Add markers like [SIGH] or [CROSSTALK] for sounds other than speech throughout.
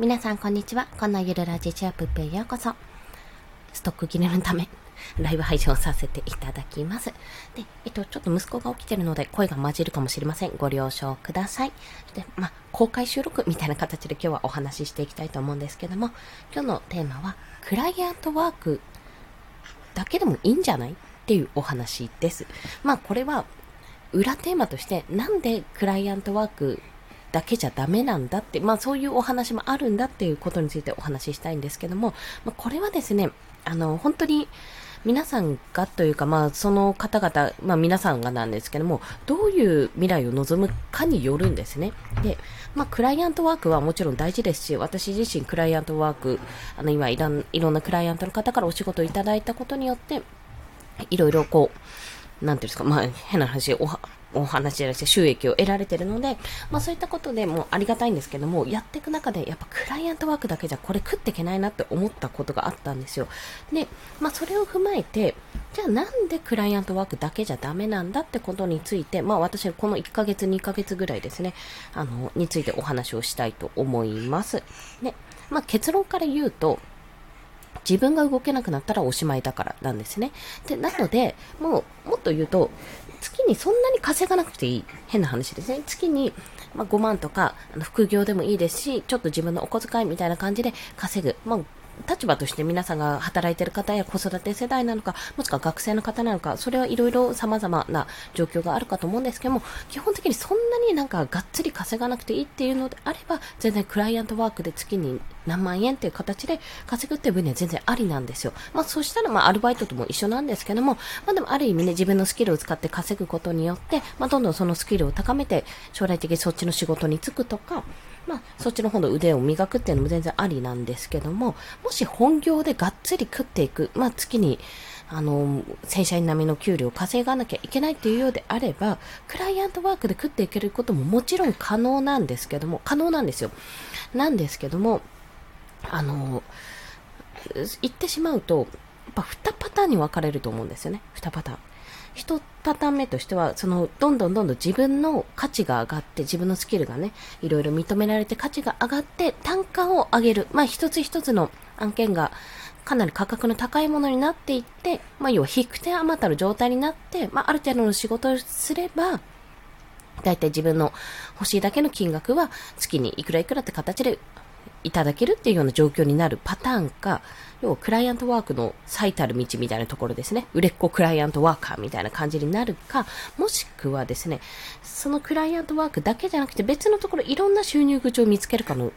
皆さんこんにちは。このゆるラジチアップへようこそ。ストック切れのため、[LAUGHS] ライブ配信をさせていただきます。で、えっと、ちょっと息子が起きてるので声が混じるかもしれません。ご了承ください。で、まあ、公開収録みたいな形で今日はお話ししていきたいと思うんですけども、今日のテーマは、クライアントワークだけでもいいんじゃないっていうお話です。まあ、これは、裏テーマとして、なんでクライアントワークだけじゃダメなんだって、まあそういうお話もあるんだっていうことについてお話ししたいんですけども、まあ、これはですね、あの、本当に皆さんがというか、まあその方々、まあ皆さんがなんですけども、どういう未来を望むかによるんですね。で、まあクライアントワークはもちろん大事ですし、私自身クライアントワーク、あの今いろんいろんなクライアントの方からお仕事をいただいたことによって、いろいろこう、なんていうんですか、まあ変な話、おは、お話じゃなくて収益を得られてるので、まあそういったことでもありがたいんですけども、やっていく中でやっぱクライアントワークだけじゃこれ食っていけないなって思ったことがあったんですよ。で、まあそれを踏まえて、じゃあなんでクライアントワークだけじゃダメなんだってことについて、まあ私はこの1ヶ月2ヶ月ぐらいですね、あの、についてお話をしたいと思います。で、まあ結論から言うと、自分が動けなくなったらおしまいだからなんですね。で、なので、もう、もっと言うと、月にそんなに稼がなくていい。変な話ですね。月に、まあ、5万とか、あの副業でもいいですし、ちょっと自分のお小遣いみたいな感じで稼ぐ。まあ、立場として皆さんが働いている方や子育て世代なのか、もしくは学生の方なのか、それはいろいろ様々な状況があるかと思うんですけども、基本的にそんなになんかがっつり稼がなくていいっていうのであれば、全然クライアントワークで月に何万円っていう形で稼ぐっていう分には全然ありなんですよ。まあそしたらまあアルバイトとも一緒なんですけども、まあでもある意味ね、自分のスキルを使って稼ぐことによって、まあどんどんそのスキルを高めて、将来的にそっちの仕事に就くとか、まあ、そっちの方の腕を磨くっていうのも全然ありなんですけども、もし本業でがっつり食っていく、まあ、月に、あの、正社員並みの給料を稼がなきゃいけないっていうようであれば、クライアントワークで食っていけることももちろん可能なんですけども、可能なんですよ。なんですけども、あの、言ってしまうと、やっぱ2パターンに分かれると思うんですよね。2パターン。一パターン目としては、その、どんどんどんどん自分の価値が上がって、自分のスキルがね、いろいろ認められて価値が上がって、単価を上げる。まあ、一つ一つの案件が、かなり価格の高いものになっていって、まあ、要は引く手あまたる状態になって、まあ、ある程度の仕事をすれば、だいたい自分の欲しいだけの金額は月にいくらいくらって形でいただけるっていうような状況になるパターンか、要はクライアントワークの最たる道みたいなところですね。売れっ子クライアントワーカーみたいな感じになるか、もしくはですね、そのクライアントワークだけじゃなくて別のところいろんな収入口を見つけるかのっ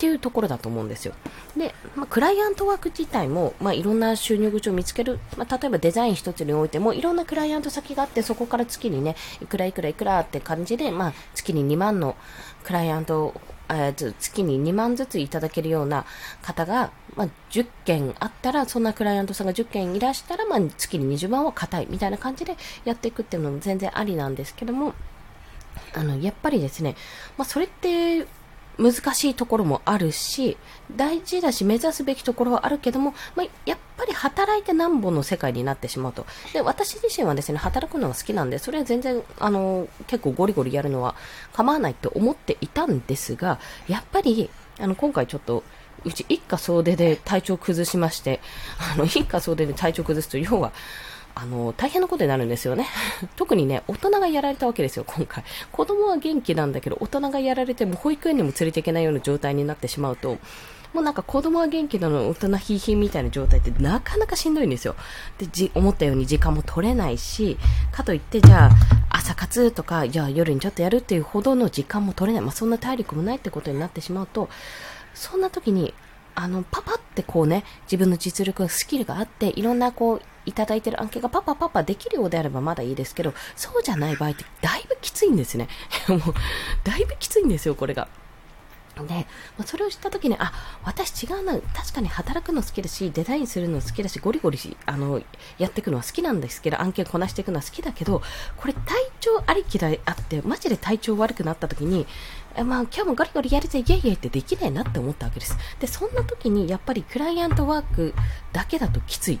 ていうところだと思うんですよ。で、まあ、クライアントワーク自体も、まあ、いろんな収入口を見つける、まあ、例えばデザイン一つにおいても、いろんなクライアント先があって、そこから月にね、いくらいくらいくらって感じで、まあ、月に2万のクライアントえー、月に2万ずついただけるような方が、まあ、10件あったら、そんなクライアントさんが10件いらしたら、まあ、月に20万は硬いみたいな感じでやっていくっていうのも全然ありなんですけども、あの、やっぱりですね、まあ、それって、難しいところもあるし、大事だし目指すべきところはあるけども、まあ、やっぱり働いてなんぼの世界になってしまうと。で、私自身はですね、働くのが好きなんで、それは全然、あの、結構ゴリゴリやるのは構わないと思っていたんですが、やっぱり、あの、今回ちょっと、うち一家総出で体調崩しまして、あの、一家総出で体調崩すと、要は、あの、大変なことになるんですよね。[LAUGHS] 特にね、大人がやられたわけですよ、今回。子供は元気なんだけど、大人がやられても保育園にも連れていけないような状態になってしまうと、もうなんか子供は元気なの大人ひいひいみたいな状態ってなかなかしんどいんですよ。で、じ、思ったように時間も取れないし、かといってじゃあ朝活とか、じゃあ夜にちょっとやるっていうほどの時間も取れない。まあそんな体力もないってことになってしまうと、そんな時に、あの、パパってこうね、自分の実力、スキルがあって、いろんなこう、いただいてる案件がパパパパできるようであればまだいいですけど、そうじゃない場合ってだいぶきついんですね。[LAUGHS] もう、だいぶきついんですよ、これが。で、まそれを知った時に、あ、私違うな、確かに働くの好きだし、デザインするの好きだし、ゴリゴリし、あの、やっていくのは好きなんですけど、案件こなしていくのは好きだけど、これ体調ありきであって、マジで体調悪くなった時に、まあ、今日もゴリゴリやるぜ、イェイイェイってできないなって思ったわけです。で、そんな時に、やっぱりクライアントワークだけだときつい。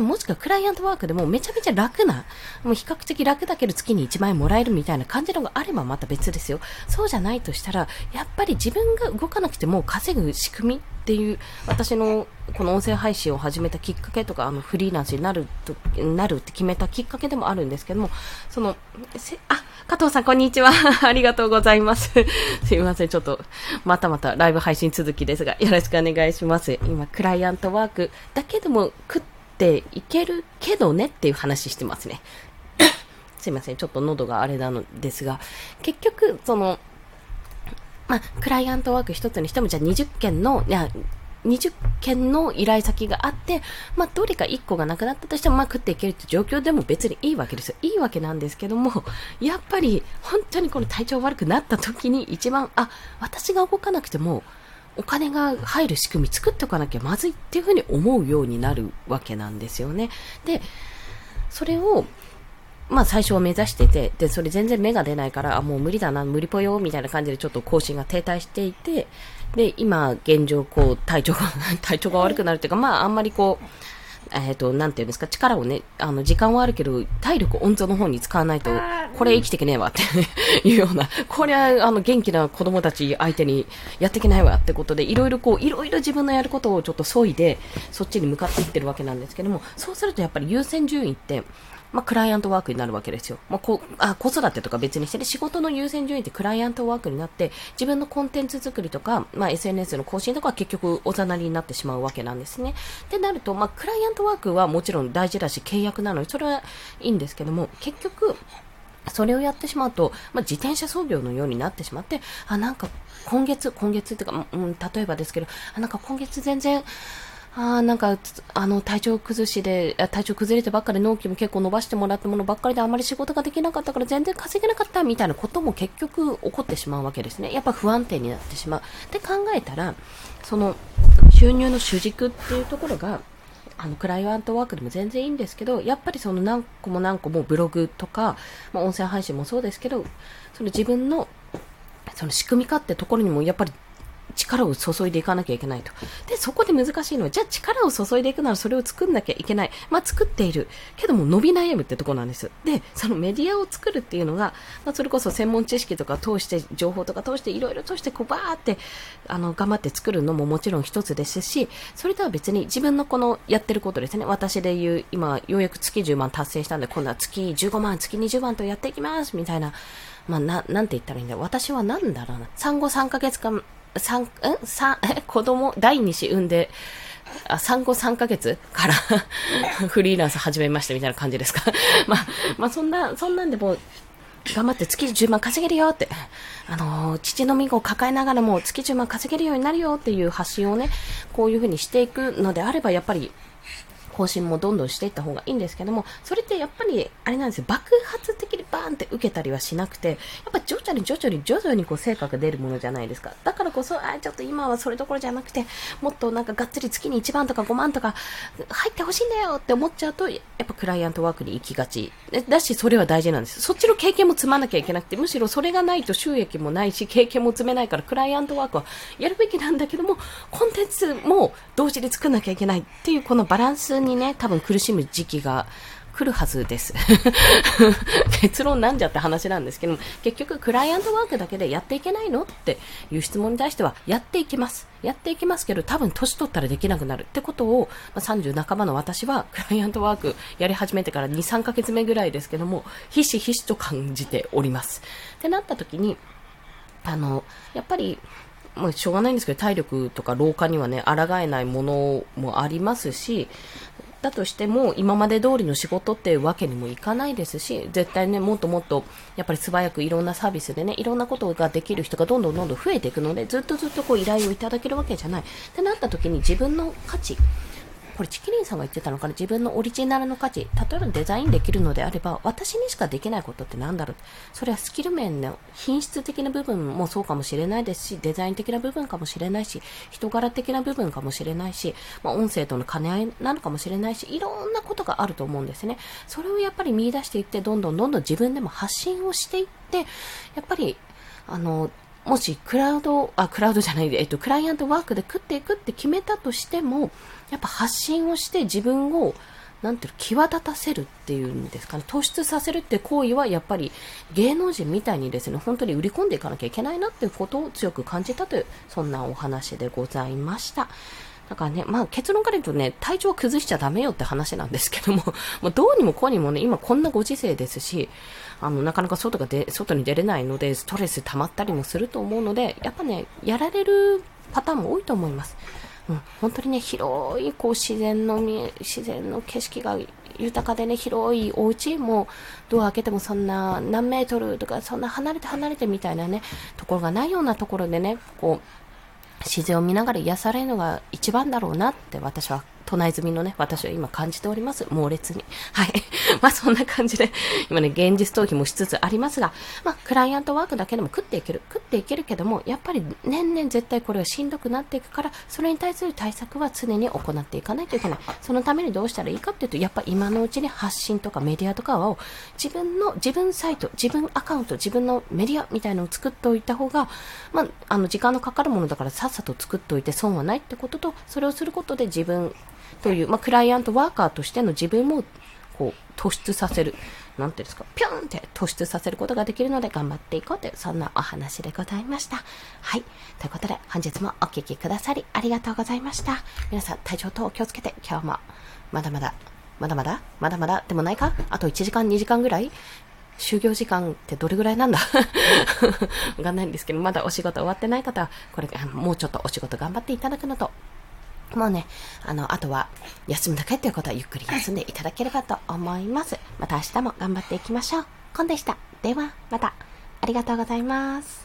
もしくはクライアントワークでもめちゃめちゃ楽な、もう比較的楽だけど月に1万円もらえるみたいな感じのがあればまた別ですよ。そうじゃないとしたら、やっぱり自分が動かなくても稼ぐ仕組みっていう、私のこの音声配信を始めたきっかけとか、あのフリーランスになると、なるって決めたきっかけでもあるんですけども、その、せあ、加藤さんこんにちは。[LAUGHS] ありがとうございます。[LAUGHS] すいません、ちょっと、またまたライブ配信続きですが、よろしくお願いします。今、クライアントワークだけでも食っていけるけどねっていう話してますね。[COUGHS] すいません、ちょっと喉があれなのですが、結局、その、まあ、クライアントワーク一つにしても、じゃあ20件の、いや、20件の依頼先があって、まあ、どれか1個がなくなったとしても、まあ、食っていけるって状況でも別にいいわけですよ。いいわけなんですけども、やっぱり、本当にこの体調悪くなった時に一番、あ、私が動かなくても、お金が入る仕組み作っておかなきゃまずいっていうふうに思うようになるわけなんですよね。で、それを、まあ最初は目指してて、で、それ全然芽が出ないから、あ、もう無理だな、無理ぽよ、みたいな感じでちょっと更新が停滞していて、で、今、現状、こう、体調が、[LAUGHS] 体調が悪くなるっていうか、まああんまりこう、えっ、ー、と、なんていうんですか、力をね、あの、時間はあるけど、体力温存の方に使わないと、これ生きていけねえわって [LAUGHS] いうような、これは、あの、元気な子供たち相手にやっていけないわってことで、いろいろこう、いろいろ自分のやることをちょっと削いで、そっちに向かっていってるわけなんですけども、そうするとやっぱり優先順位って、まあ、クライアントワークになるわけですよ。まあ、こあ子育てとか別にしてね、仕事の優先順位ってクライアントワークになって、自分のコンテンツ作りとか、まあ、SNS の更新とかは結局おざなりになってしまうわけなんですね。ってなると、まあ、クライアントワークはもちろん大事だし、契約なので、それはいいんですけども、結局、それをやってしまうと、まあ、自転車操業のようになってしまって、あ、なんか今月、今月っていうか、うん、例えばですけど、あ、なんか今月全然、あなんか、あの、体調崩しで、体調崩れてばっかり納期も結構伸ばしてもらったものばっかりであまり仕事ができなかったから全然稼げなかったみたいなことも結局起こってしまうわけですね。やっぱ不安定になってしまう。って考えたら、その、収入の主軸っていうところが、あの、クライアントワークでも全然いいんですけど、やっぱりその何個も何個もブログとか、まあ、音声配信もそうですけど、その自分の、その仕組み化ってところにもやっぱり力を注いでいかなきゃいけないと。で、そこで難しいのは、じゃあ力を注いでいくならそれを作んなきゃいけない。まあ作っている。けども伸び悩むってとこなんです。で、そのメディアを作るっていうのが、まあそれこそ専門知識とか通して、情報とか通していろいろ通してこうバーって、あの、頑張って作るのももちろん一つですし、それとは別に自分のこのやってることですね。私で言う、今、ようやく月10万達成したんで、今度は月15万、月20万とやっていきます、みたいな。まあ、な、なんて言ったらいいんだ私はなんだろうな。産後3ヶ月間、三、ん三、え？子供、第二子産んで、あ、産後3ヶ月から [LAUGHS] フリーランス始めましたみたいな感じですか？[LAUGHS] まあ、まあそんな、そんなんでも頑張って月10万稼げるよって、あのー、父の身を抱えながらも月10万稼げるようになるよっていう発信をね、こういうふうにしていくのであれば、やっぱり、更新もどんどんしていった方がいいんですけども、それってやっぱり、あれなんですよ、爆発的にバーンって受けたりはしなくて、やっぱ徐々に徐々に徐々にこう成果が出るものじゃないですか。だからこそ、あ、ちょっと今はそれどころじゃなくて、もっとなんかがっつり月に1万とか5万とか入ってほしいんだよって思っちゃうと、やっぱクライアントワークに行きがち。だし、それは大事なんです。そっちの経験も積まなきゃいけなくて、むしろそれがないと収益もないし、経験も積めないから、クライアントワークはやるべきなんだけども、コンテンツも同時に作んなきゃいけないっていうこのバランスにね、多分苦しむ時期が来るはずです。[LAUGHS] 結論なんじゃって話なんですけども、結局クライアントワークだけでやっていけないのっていう質問に対しては、やっていきます。やっていきますけど、多分年取ったらできなくなるってことを、まあ、30半ばの私はクライアントワークやり始めてから2、3ヶ月目ぐらいですけども、ひしひしと感じております。ってなった時に、あの、やっぱり、まあ、しょうがないんですけど、体力とか老化にはね、抗えないものもありますし、だとしても、今まで通りの仕事っていうわけにもいかないですし、絶対ね、もっともっと、やっぱり素早くいろんなサービスでね、いろんなことができる人がどんどんどんどん増えていくので、ずっとずっとこう依頼をいただけるわけじゃない。ってなった時に自分の価値、これチキリンさんが言ってたのかな？自分のオリジナルの価値。例えばデザインできるのであれば、私にしかできないことって何だろう？それはスキル面の品質的な部分もそうかもしれないですし、デザイン的な部分かもしれないし、人柄的な部分かもしれないし、まあ、音声との兼ね合いなのかもしれないし、いろんなことがあると思うんですね。それをやっぱり見出していって、どんどんどんどん自分でも発信をしていって、やっぱり、あの、もしクラウド、あ、クラウドじゃないで、えっと、クライアントワークで食っていくって決めたとしても、やっぱ発信をして自分を、なんていうの、際立たせるっていうんですかね、突出させるって行為はやっぱり芸能人みたいにですね、本当に売り込んでいかなきゃいけないなっていうことを強く感じたという、そんなお話でございました。だからね、まあ結論から言うとね、体調を崩しちゃダメよって話なんですけども、[LAUGHS] もうどうにもこうにもね、今こんなご時世ですし、あの、なかなか外がで、外に出れないので、ストレス溜まったりもすると思うので、やっぱね、やられるパターンも多いと思います。うん、本当にね、広い、こう、自然の見、自然の景色が豊かでね、広いお家も、ドア開けてもそんな何メートルとか、そんな離れて離れてみたいなね、ところがないようなところでね、こう、自然を見ながら癒されるのが一番だろうなって私は唱え済みのね、私は今感じております。猛烈に。はい。[LAUGHS] まあそんな感じで、今ね、現実逃避もしつつありますが、まあクライアントワークだけでも食っていける。食っていけるけども、やっぱり年々絶対これはしんどくなっていくから、それに対する対策は常に行っていかないといけない。そのためにどうしたらいいかっていうと、やっぱ今のうちに発信とかメディアとかを自分の、自分サイト、自分アカウント、自分のメディアみたいなのを作っておいた方が、まあ、あの時間のかかるものだからさっさと作っておいて損はないってことと、それをすることで自分という、まあ、クライアントワーカーとしての自分も、こう、突出させる。なんていうんですか、ぴょんって突出させることができるので頑張っていこうという、そんなお話でございました。はい。ということで、本日もお聴きくださりありがとうございました。皆さん、体調等お気をつけて、今日も、まだまだ、まだまだまだまだでもないか？あと1時間、2時間ぐらい？就業時間ってどれぐらいなんだ？[LAUGHS] わかんないんですけど、まだお仕事終わってない方は、これ、もうちょっとお仕事頑張っていただくのと、もうね、あの、あとは休むだけっていうことはゆっくり休んでいただければと思います。また明日も頑張っていきましょう。コンでした。では、また。ありがとうございます。